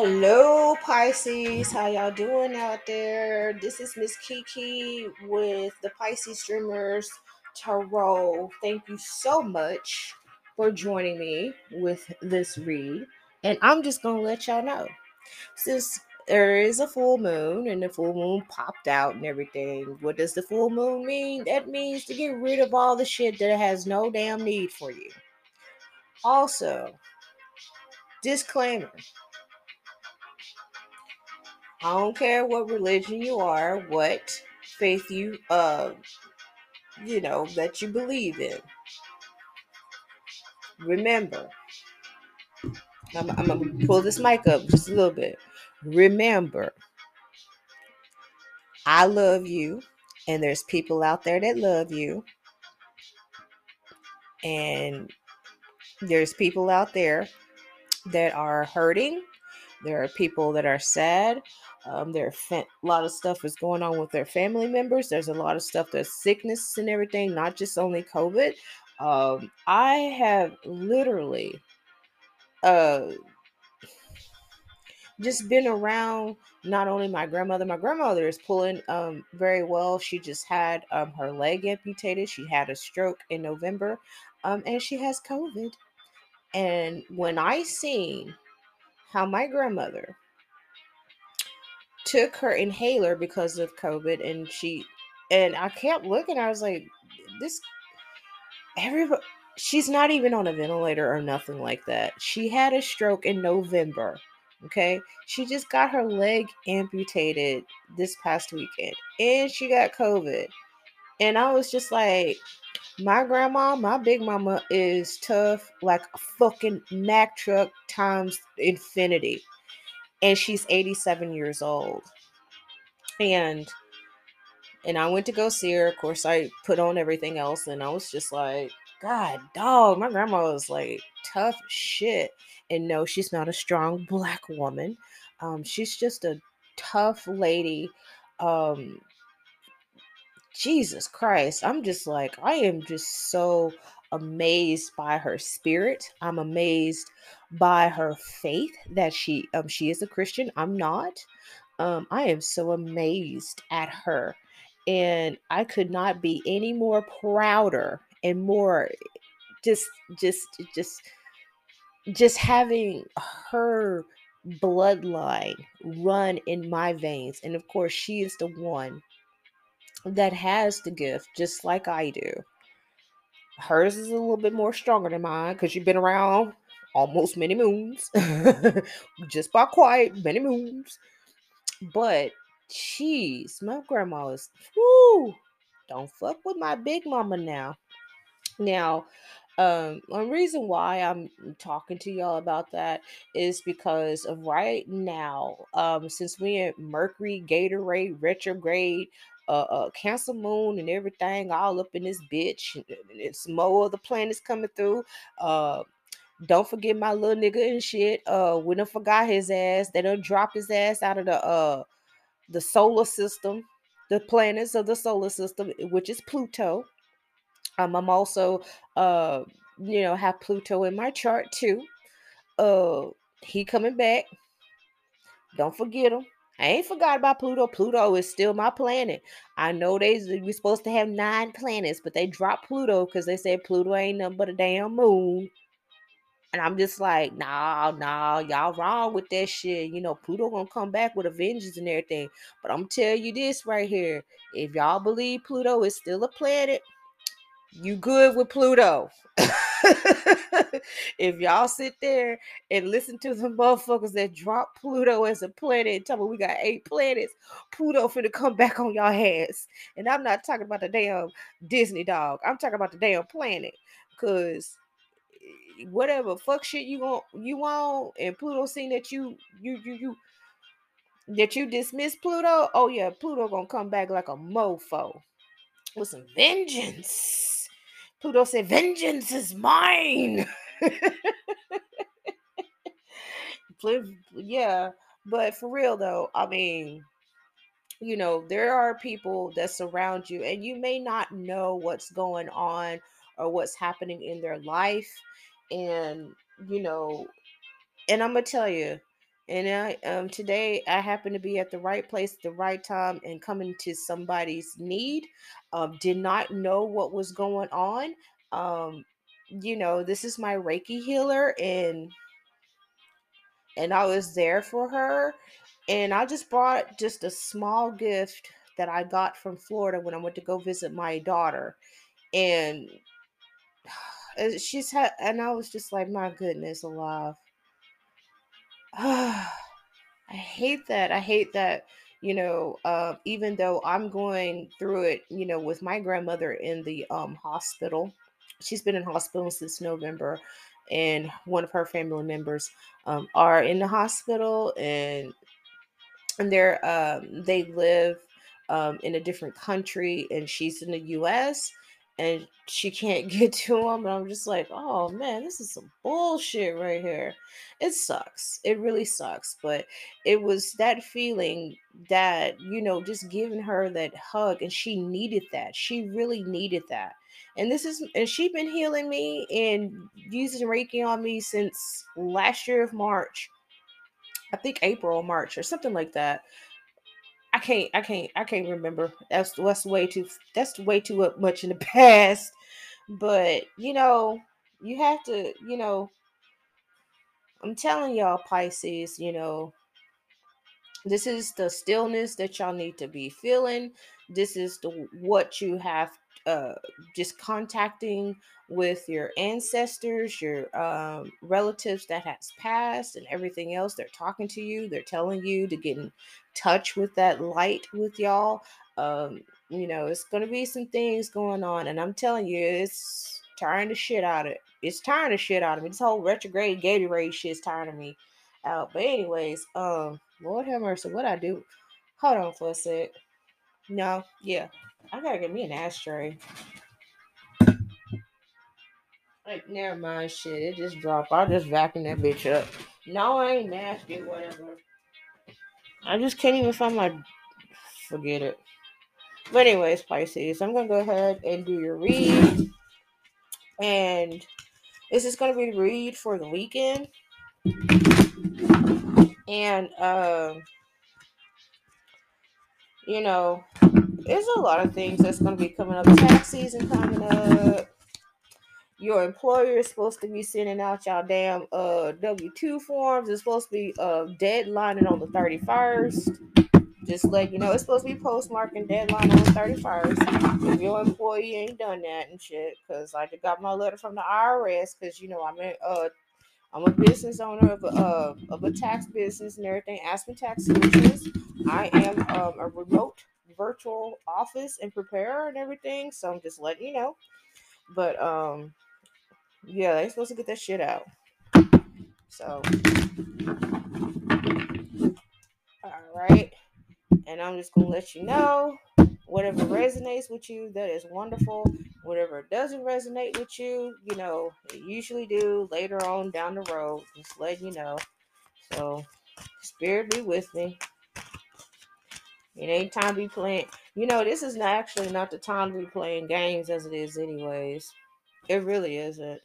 Hello, Pisces. How y'all doing out there? This is Miss Kiki with the Pisces Dreamers Tarot. Thank you so much for joining me with this read. And I'm just going to let y'all know since there is a full moon and the full moon popped out and everything, what does the full moon mean? That means to get rid of all the shit that has no damn need for you. Also, disclaimer I don't care what religion you are, what faith you uh you know that you believe in. Remember, I'm, I'm gonna pull this mic up just a little bit. Remember, I love you, and there's people out there that love you, and there's people out there that are hurting. There are people that are sad. Um, there fa- a lot of stuff is going on with their family members. There's a lot of stuff that's sickness and everything, not just only COVID. Um, I have literally uh, just been around not only my grandmother, my grandmother is pulling um, very well. She just had um, her leg amputated. She had a stroke in November um, and she has COVID. And when I seen how my grandmother took her inhaler because of COVID, and she and I kept looking. I was like, this everybody. She's not even on a ventilator or nothing like that. She had a stroke in November. Okay, she just got her leg amputated this past weekend, and she got COVID. And I was just like, my grandma, my big mama is tough like a fucking Mack truck times infinity. And she's 87 years old. And and I went to go see her. Of course, I put on everything else and I was just like, God dog, my grandma was like tough shit. And no, she's not a strong black woman. Um, she's just a tough lady. Um, Jesus Christ, I'm just like, I am just so amazed by her spirit. I'm amazed by her faith that she um she is a Christian. I'm not. Um, I am so amazed at her. And I could not be any more prouder and more just just just just having her bloodline run in my veins. And of course, she is the one that has the gift just like I do. Hers is a little bit more stronger than mine because you've been around almost many moons, just by quiet, many moons. But jeez, my grandma is whoo. Don't fuck with my big mama now. Now, um, one reason why I'm talking to y'all about that is because of right now, um, since we in Mercury, Gatorade, retrograde, uh, uh, Cancer Moon, and everything all up in this bitch, and it's more of the planets coming through. Uh, don't forget my little nigga and shit. Uh, we don't forgot his ass. They don't drop his ass out of the uh the solar system, the planets of the solar system, which is Pluto. Um, I'm also uh you know have Pluto in my chart too. Uh, he coming back. Don't forget him. I ain't forgot about Pluto. Pluto is still my planet. I know they we supposed to have nine planets, but they dropped Pluto because they said Pluto ain't nothing but a damn moon. And I'm just like, nah, nah, y'all wrong with that shit. You know, Pluto gonna come back with a vengeance and everything. But I'm telling you this right here. If y'all believe Pluto is still a planet, you good with Pluto. if y'all sit there and listen to the motherfuckers that drop Pluto as a planet and tell me we got eight planets, Pluto finna come back on y'all heads. And I'm not talking about the damn Disney dog. I'm talking about the damn planet. Cause eh, whatever fuck shit you want you want and Pluto seen that you you you you that you dismiss Pluto, oh yeah, Pluto gonna come back like a mofo with some vengeance. Pluto said, Vengeance is mine. yeah, but for real though, I mean, you know, there are people that surround you, and you may not know what's going on or what's happening in their life. And, you know, and I'm going to tell you, and I um today I happen to be at the right place at the right time and coming to somebody's need. Um, did not know what was going on. Um, you know, this is my Reiki healer, and and I was there for her, and I just brought just a small gift that I got from Florida when I went to go visit my daughter, and she's had, and I was just like, my goodness, alive. I hate that. I hate that. You know, uh, even though I'm going through it, you know, with my grandmother in the um, hospital, she's been in hospital since November, and one of her family members um, are in the hospital, and and they're um, they live um, in a different country, and she's in the U.S and she can't get to him. And I'm just like, oh man, this is some bullshit right here. It sucks. It really sucks. But it was that feeling that, you know, just giving her that hug, and she needed that. She really needed that. And this is, and she's been healing me and using Reiki on me since last year of March. I think April March or something like that. I can't, I can't, I can't remember. That's that's way too that's way too much in the past. But you know, you have to, you know, I'm telling y'all, Pisces, you know, this is the stillness that y'all need to be feeling. This is the what you have uh just contacting with your ancestors, your um, relatives that has passed, and everything else. They're talking to you. They're telling you to get in touch with that light with y'all. Um, you know, it's gonna be some things going on, and I'm telling you, it's tiring the shit out of it. It's tiring the shit out of me. This whole retrograde Gatorade shit is tiring of me out. But anyways, um, Lord have mercy, what I do? Hold on for a sec. No, yeah, I gotta get me an ashtray. Like, never mind, shit. It just dropped. I'll just vacuum that bitch up. No, I ain't nasty, whatever. I just can't even find my. Forget it. But anyways, Pisces, I'm gonna go ahead and do your read, and this is gonna be the read for the weekend, and um, you know, there's a lot of things that's gonna be coming up. Tax season coming up your employer is supposed to be sending out y'all damn uh W2 forms. It's supposed to be uh deadlining on the 31st. Just let you know it's supposed to be postmarking deadline on the 31st. If your employee ain't done that and shit, because I just got my letter from the IRS, because you know I'm in uh I'm a business owner of a uh, of a tax business and everything. Aspen Tax Solutions. I am um, a remote virtual office and prepare and everything. So I'm just letting you know. But um yeah, they're supposed to get that shit out. So, all right. And I'm just gonna let you know whatever resonates with you, that is wonderful. Whatever doesn't resonate with you, you know, it usually do later on down the road. Just letting you know. So, spirit be with me. It ain't time to be playing. You know, this is not actually not the time to be playing games as it is, anyways. It really isn't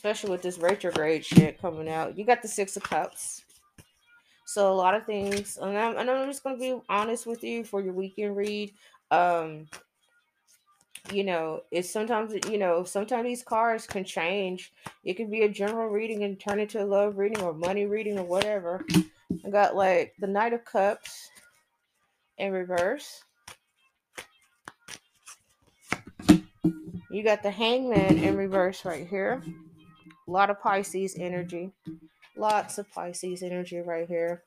especially with this retrograde shit coming out. You got the Six of Cups. So a lot of things, and I'm, and I'm just gonna be honest with you for your weekend read. Um, you know, it's sometimes you know sometimes these cards can change. It can be a general reading and turn into a love reading or money reading or whatever. I got like the Knight of Cups in reverse. You got the Hangman in reverse right here. A lot of Pisces energy. Lots of Pisces energy right here.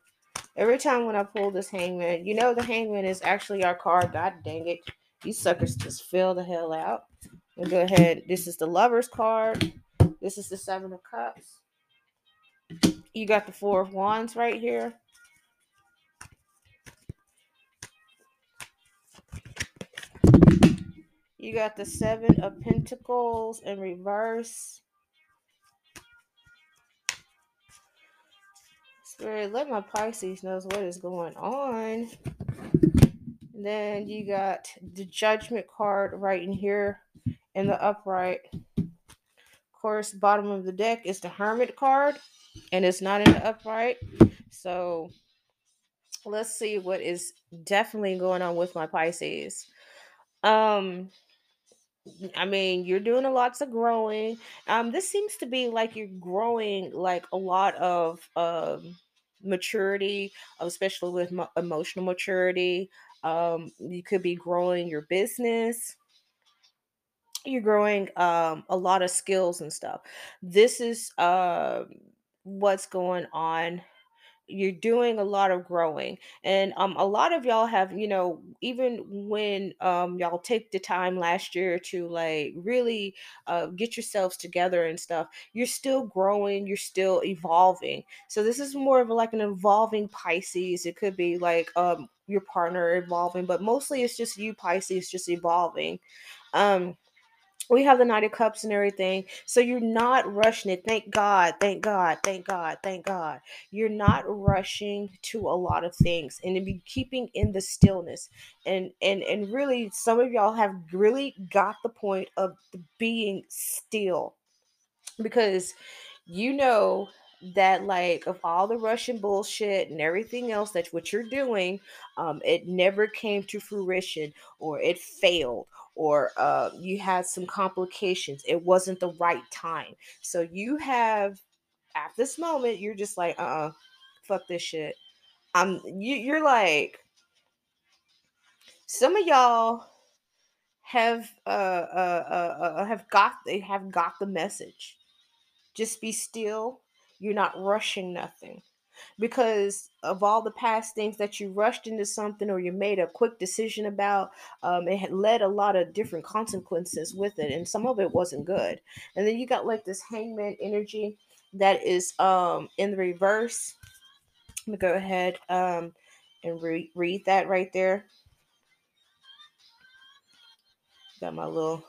Every time when I pull this hangman, you know the hangman is actually our card. God dang it. You suckers just fill the hell out. We'll go ahead. This is the lover's card. This is the seven of cups. You got the four of wands right here. You got the seven of pentacles in reverse. Spirit, let my Pisces knows what is going on. Then you got the judgment card right in here in the upright. Course, bottom of the deck is the Hermit card, and it's not in the upright. So let's see what is definitely going on with my Pisces. Um, I mean, you're doing a lots of growing. Um, this seems to be like you're growing like a lot of um maturity, especially with mo- emotional maturity. Um, you could be growing your business. You're growing um a lot of skills and stuff. This is um what's going on you're doing a lot of growing and um a lot of y'all have you know even when um y'all take the time last year to like really uh get yourselves together and stuff you're still growing you're still evolving so this is more of like an evolving pisces it could be like um your partner evolving but mostly it's just you pisces just evolving um we have the Knight of Cups and everything. So you're not rushing it. Thank God. Thank God. Thank God. Thank God. You're not rushing to a lot of things and to be keeping in the stillness. And and and really some of y'all have really got the point of being still because you know that like of all the Russian bullshit and everything else that's what you're doing, um, it never came to fruition or it failed or uh, you had some complications. It wasn't the right time. So you have at this moment, you're just like, uh, uh fuck this shit. I'm you. You're like some of y'all have uh, uh uh uh have got they have got the message just be still. You're not rushing nothing. Because of all the past things that you rushed into something or you made a quick decision about, um, it had led a lot of different consequences with it, and some of it wasn't good. And then you got like this hangman energy that is um in the reverse. Let me go ahead um and re- read that right there. Got my little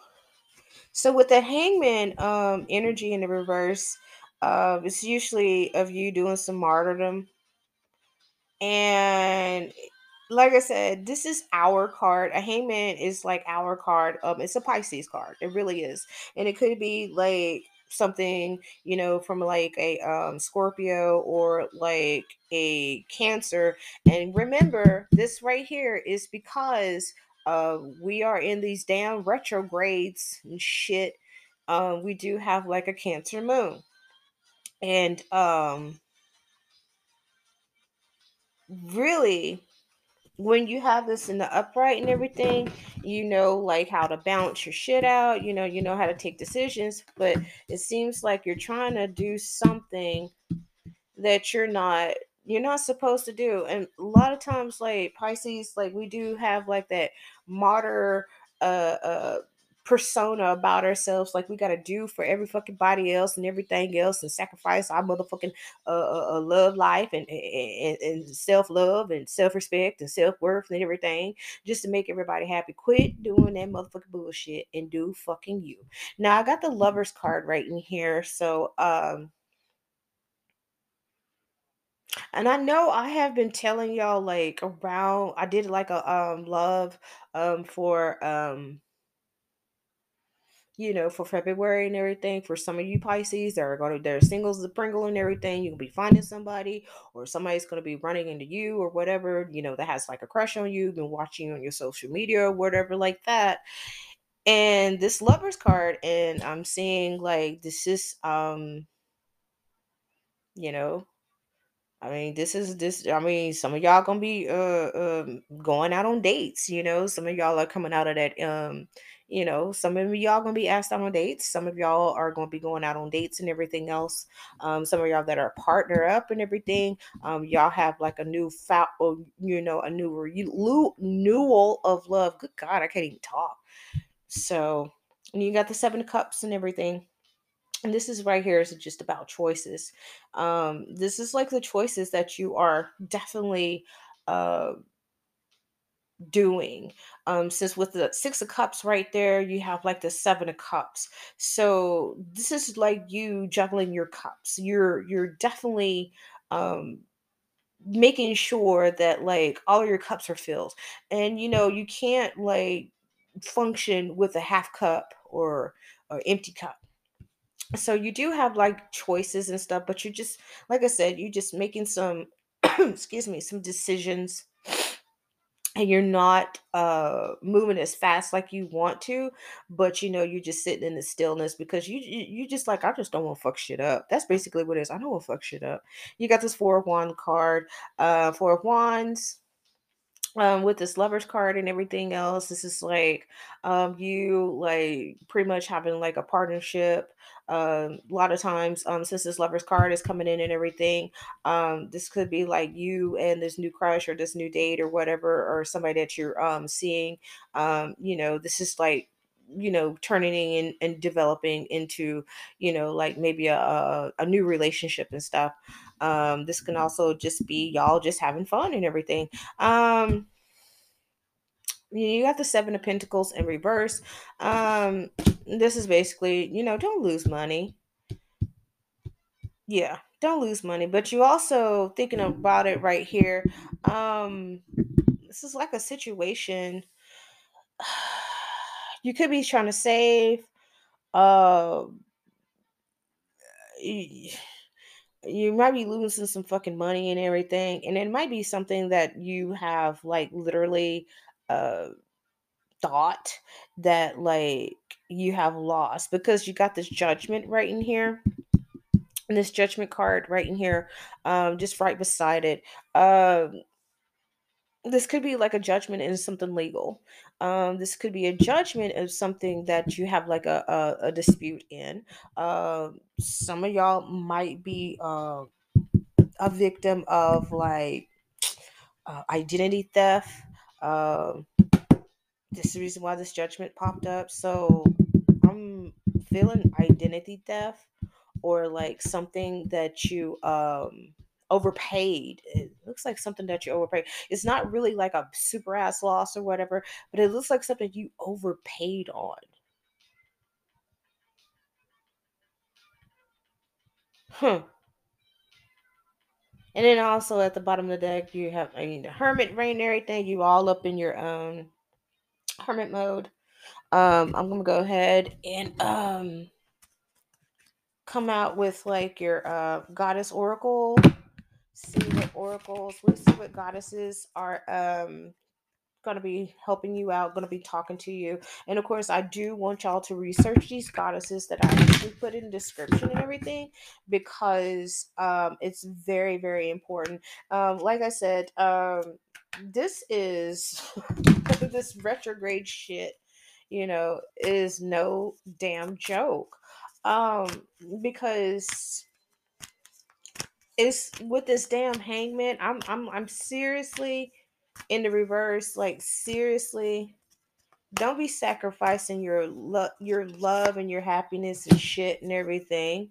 so with the hangman um energy in the reverse, uh, it's usually of you doing some martyrdom. And like I said, this is our card. A hangman is like our card. Um, it's a Pisces card. It really is. And it could be like something, you know, from like a um Scorpio or like a Cancer. And remember, this right here is because uh we are in these damn retrogrades and shit. Um, we do have like a Cancer moon. And um really when you have this in the upright and everything, you know like how to balance your shit out, you know, you know how to take decisions, but it seems like you're trying to do something that you're not you're not supposed to do. And a lot of times like Pisces like we do have like that martyr uh uh persona about ourselves like we got to do for every fucking body else and everything else and sacrifice our motherfucking uh, uh, uh love life and, and, and self-love and self-respect and self-worth and everything just to make everybody happy. Quit doing that motherfucking bullshit and do fucking you. Now i got the lovers card right in here so um and I know I have been telling y'all like around I did like a um love um for um you know, for February and everything, for some of you Pisces that are going to, they're singles, the Pringle and everything, You'll be finding somebody, or somebody's going to be running into you, or whatever, you know, that has like a crush on you, been watching you on your social media or whatever, like that. And this lover's card, and I'm seeing like this is, um, you know, I mean, this is this. I mean, some of y'all gonna be uh um going out on dates. You know, some of y'all are coming out of that. Um, you know, some of y'all gonna be asked out on dates. Some of y'all are gonna be going out on dates and everything else. Um, some of y'all that are partner up and everything. Um, y'all have like a new foul, you know, a new renewal of love. Good God, I can't even talk. So, and you got the seven cups and everything and this is right here is just about choices um this is like the choices that you are definitely uh doing um since with the six of cups right there you have like the seven of cups. So this is like you juggling your cups. You're you're definitely um making sure that like all your cups are filled. And you know you can't like function with a half cup or or empty cup. So you do have like choices and stuff, but you're just like I said, you're just making some excuse me, some decisions and you're not uh moving as fast like you want to but you know you're just sitting in the stillness because you you, you just like i just don't want to fuck shit up. That's basically what it is. I don't want to fuck shit up. You got this four of wand card uh four of wands um with this lovers card and everything else. This is like um you like pretty much having like a partnership um a lot of times um since this lovers card is coming in and everything um this could be like you and this new crush or this new date or whatever or somebody that you're um seeing um you know this is like you know turning in and developing into you know like maybe a, a, a new relationship and stuff um this can also just be y'all just having fun and everything um you got the seven of pentacles in reverse. Um this is basically you know don't lose money. Yeah don't lose money. But you also thinking about it right here um this is like a situation. You could be trying to save uh y- you might be losing some fucking money and everything. And it might be something that you have like literally uh thought that like you have lost because you got this judgment right in here and this judgment card right in here um just right beside it um this could be like a judgment in something legal um this could be a judgment of something that you have like a a, a dispute in um some of y'all might be uh, a victim of like uh, identity theft um this is the reason why this judgment popped up. So I'm feeling identity theft or like something that you um overpaid. It looks like something that you overpaid. It's not really like a super ass loss or whatever, but it looks like something you overpaid on. Huh. And then also at the bottom of the deck, you have I mean the hermit rain and everything. You all up in your own hermit mode. Um, I'm gonna go ahead and um come out with like your uh goddess oracle. See what oracles, let's see what goddesses are um going to be helping you out, going to be talking to you. And of course, I do want y'all to research these goddesses that I put in description and everything because um, it's very, very important. Um, like I said, um, this is this retrograde shit, you know, is no damn joke. Um, because it's with this damn hangman, I'm I'm I'm seriously in the reverse, like seriously, don't be sacrificing your love, your love and your happiness and shit and everything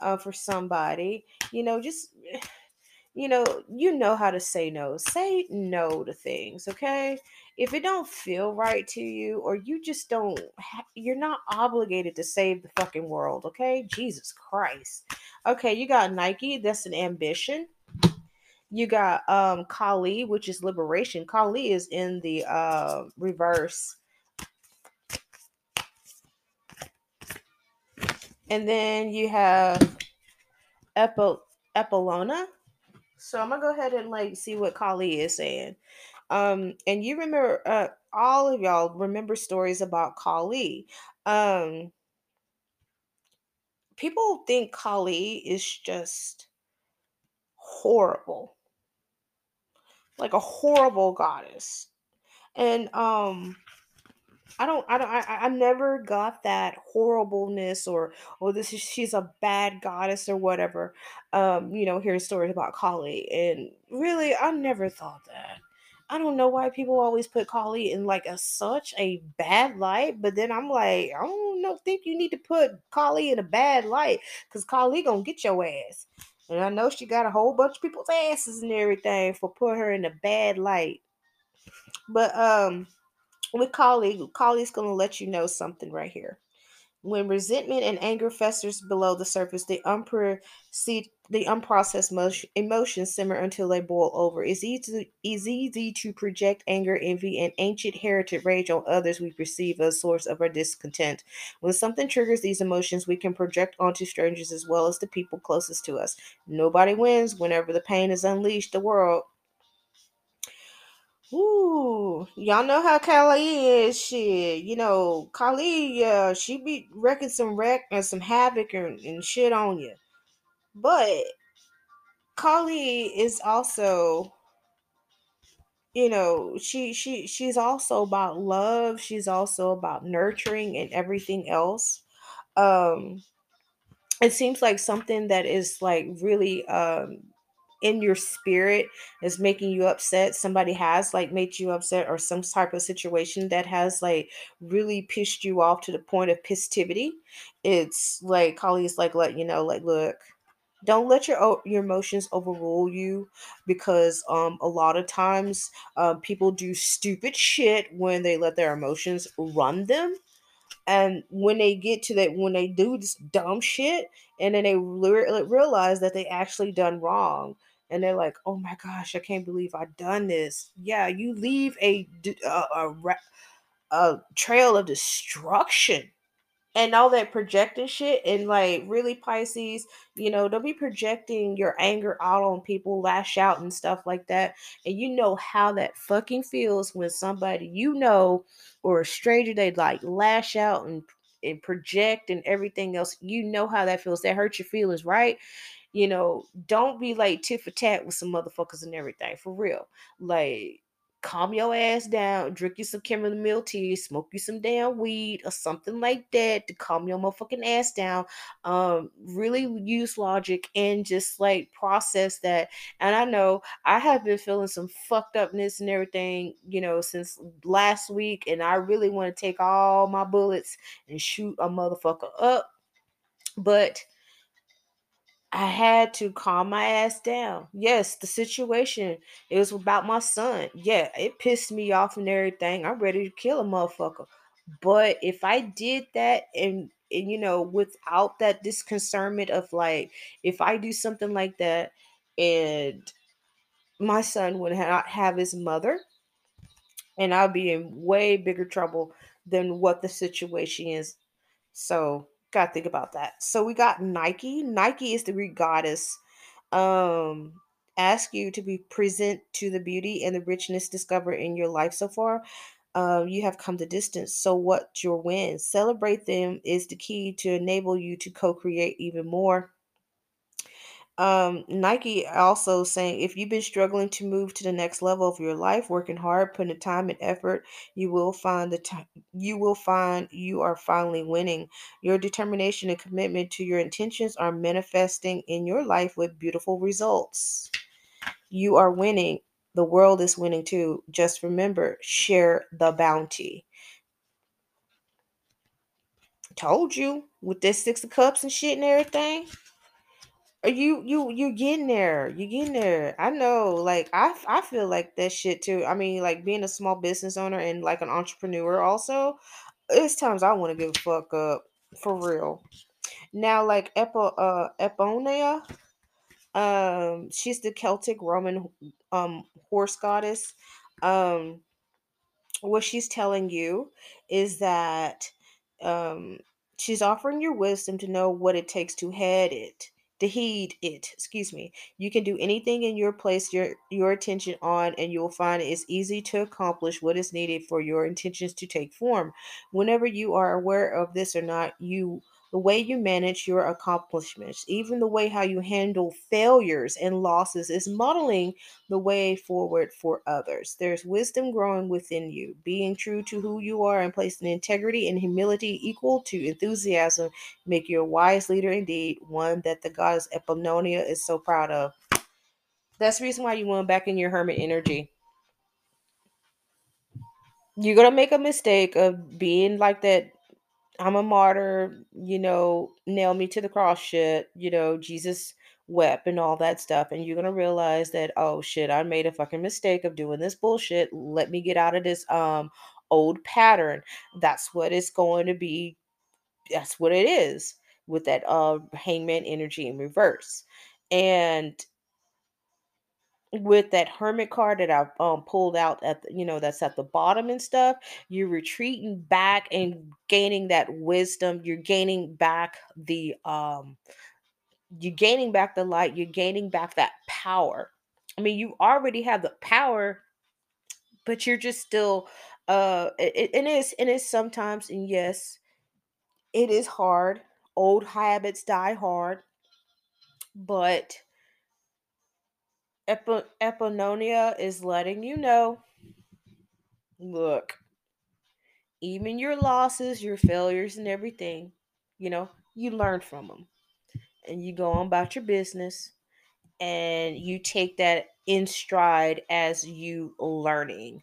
uh, for somebody. You know, just you know, you know how to say no. Say no to things, okay? If it don't feel right to you, or you just don't, ha- you're not obligated to save the fucking world, okay? Jesus Christ. Okay, you got Nike. That's an ambition. You got um Kali, which is liberation. Kali is in the uh reverse. And then you have Epo Epilona. So I'm gonna go ahead and like see what Kali is saying. Um, and you remember uh all of y'all remember stories about Kali. Um people think Kali is just horrible. Like a horrible goddess. And um I don't I don't I, I never got that horribleness or oh this is she's a bad goddess or whatever. Um, you know, hearing stories about Kali and really I never thought that. I don't know why people always put Kali in like a such a bad light, but then I'm like, I don't know, think you need to put Kali in a bad light because Kali gonna get your ass. And I know she got a whole bunch of people's asses and everything for put her in a bad light. But um with Kali, Kali's gonna let you know something right here. When resentment and anger festers below the surface, the, unproceed, the unprocessed motion, emotions simmer until they boil over. It's easy, it's easy to project anger, envy, and ancient heritage rage on others we perceive as source of our discontent. When something triggers these emotions, we can project onto strangers as well as the people closest to us. Nobody wins whenever the pain is unleashed. The world Ooh, y'all know how Kali is. Shit, you know, Kali, yeah, she be wrecking some wreck and some havoc and, and shit on you. But Kali is also, you know, she she she's also about love. She's also about nurturing and everything else. Um, it seems like something that is like really um in your spirit is making you upset somebody has like made you upset or some type of situation that has like really pissed you off to the point of pistivity it's like Kali's like let you know like look don't let your your emotions overrule you because um a lot of times uh, people do stupid shit when they let their emotions run them and when they get to that when they do this dumb shit and then they re- realize that they actually done wrong and they're like oh my gosh i can't believe i done this. Yeah you leave a a, a, a trail of destruction and all that projecting shit and like really pisces you know don't be projecting your anger out on people lash out and stuff like that and you know how that fucking feels when somebody you know or a stranger they like lash out and and project and everything else you know how that feels that hurts your feelings right you know, don't be like tit for tat with some motherfuckers and everything. For real. Like, calm your ass down, drink you some chamomile tea, smoke you some damn weed or something like that to calm your motherfucking ass down. Um, really use logic and just like process that. And I know I have been feeling some fucked upness and everything, you know, since last week, and I really want to take all my bullets and shoot a motherfucker up. But I had to calm my ass down. Yes, the situation it was about my son. Yeah, it pissed me off and everything. I'm ready to kill a motherfucker. But if I did that and and you know without that disconcernment of like if I do something like that and my son would not have his mother and I'll be in way bigger trouble than what the situation is so gotta think about that. So we got Nike. Nike is the Greek goddess. Um, ask you to be present to the beauty and the richness discovered in your life so far. Um, you have come the distance. So what's your win? Celebrate them is the key to enable you to co-create even more. Um, Nike also saying if you've been struggling to move to the next level of your life, working hard, putting the time and effort, you will find the time you will find you are finally winning. Your determination and commitment to your intentions are manifesting in your life with beautiful results. You are winning. The world is winning too. Just remember, share the bounty. Told you with this six of cups and shit and everything. Uh, you you you getting there. You getting there. I know. Like i i feel like that shit too. I mean, like being a small business owner and like an entrepreneur also, it's times I want to give a fuck up for real. Now like Epo uh Eponia, um she's the Celtic Roman um horse goddess. Um what she's telling you is that um, she's offering your wisdom to know what it takes to head it to heed it excuse me. You can do anything in your place your your attention on and you'll find it's easy to accomplish what is needed for your intentions to take form. Whenever you are aware of this or not you the way you manage your accomplishments even the way how you handle failures and losses is modeling the way forward for others. There's wisdom growing within you. Being true to who you are and placing integrity and humility equal to enthusiasm make you a wise leader indeed, one that the goddess Epononia is so proud of. That's the reason why you went back in your hermit energy. You're gonna make a mistake of being like that. I'm a martyr, you know, nail me to the cross shit, you know, Jesus wept and all that stuff. And you're gonna realize that, oh shit, I made a fucking mistake of doing this bullshit. Let me get out of this um old pattern. That's what it's going to be that's what it is with that uh hangman energy in reverse. And with that hermit card that I've um, pulled out at the, you know that's at the bottom and stuff, you're retreating back and gaining that wisdom. You're gaining back the um, you're gaining back the light. You're gaining back that power. I mean, you already have the power, but you're just still uh, it, it is it is sometimes and yes, it is hard. Old habits die hard, but Epo- Epononia is letting you know look, even your losses, your failures, and everything, you know, you learn from them and you go on about your business and you take that in stride as you learning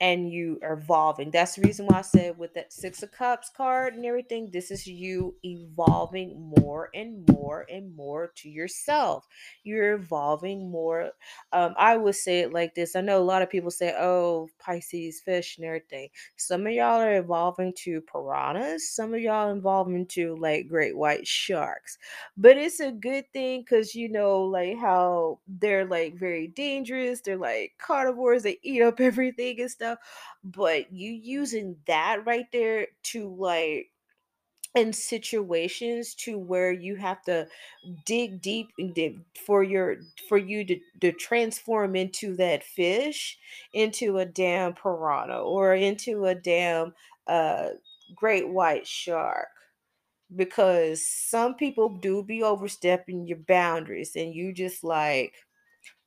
and you are evolving. That's the reason why I said with that Six of Cups card and everything, this is you evolving more and more and more to yourself. You're evolving more. Um, I would say it like this. I know a lot of people say, oh, Pisces, fish, and everything. Some of y'all are evolving to piranhas, some of y'all evolving to like great white sharks. But it's a good thing because you know, like how they're like very dangerous, they're like carnivores, they eat up everything and stuff stuff, but you using that right there to like in situations to where you have to dig deep for your for you to, to transform into that fish into a damn piranha or into a damn uh great white shark. Because some people do be overstepping your boundaries and you just like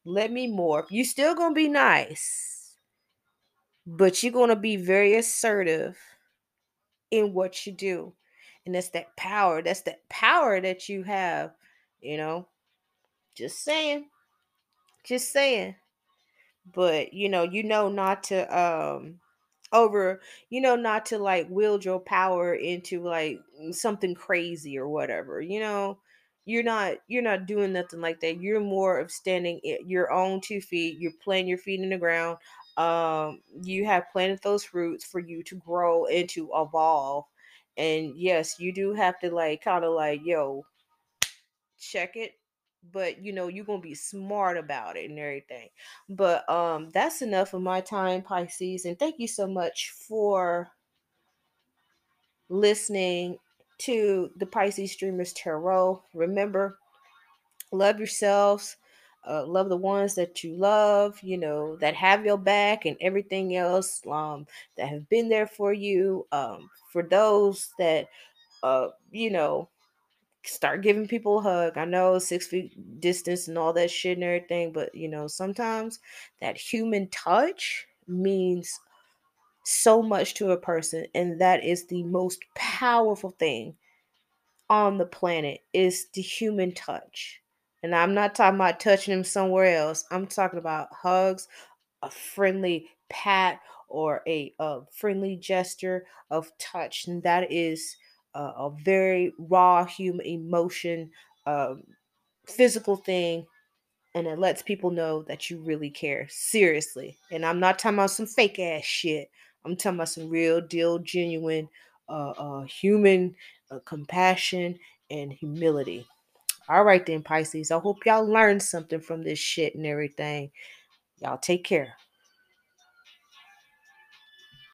let me morph. You still gonna be nice but you're going to be very assertive in what you do. And that's that power. That's that power that you have, you know. Just saying. Just saying. But, you know, you know not to um over, you know, not to like wield your power into like something crazy or whatever, you know you're not you're not doing nothing like that you're more of standing your own two feet you're planting your feet in the ground um you have planted those roots for you to grow and to evolve. And yes you do have to like kind of like yo check it but you know you're gonna be smart about it and everything. But um that's enough of my time pisces and thank you so much for listening to the pisces dreamers tarot. Remember love yourselves uh, love the ones that you love you know that have your back and everything else um, that have been there for you um, for those that uh, you know start giving people a hug. I know six feet distance and all that shit and everything but you know sometimes that human touch means so much to a person and that is the most powerful thing on the planet is the human touch and I'm not talking about touching him somewhere else. I'm talking about hugs, a friendly pat, or a, a friendly gesture of touch. And that is uh, a very raw human emotion, um, physical thing. And it lets people know that you really care. Seriously. And I'm not talking about some fake ass shit. I'm talking about some real deal, genuine, uh, uh, human uh, compassion and humility. All right, then, Pisces. I hope y'all learned something from this shit and everything. Y'all take care.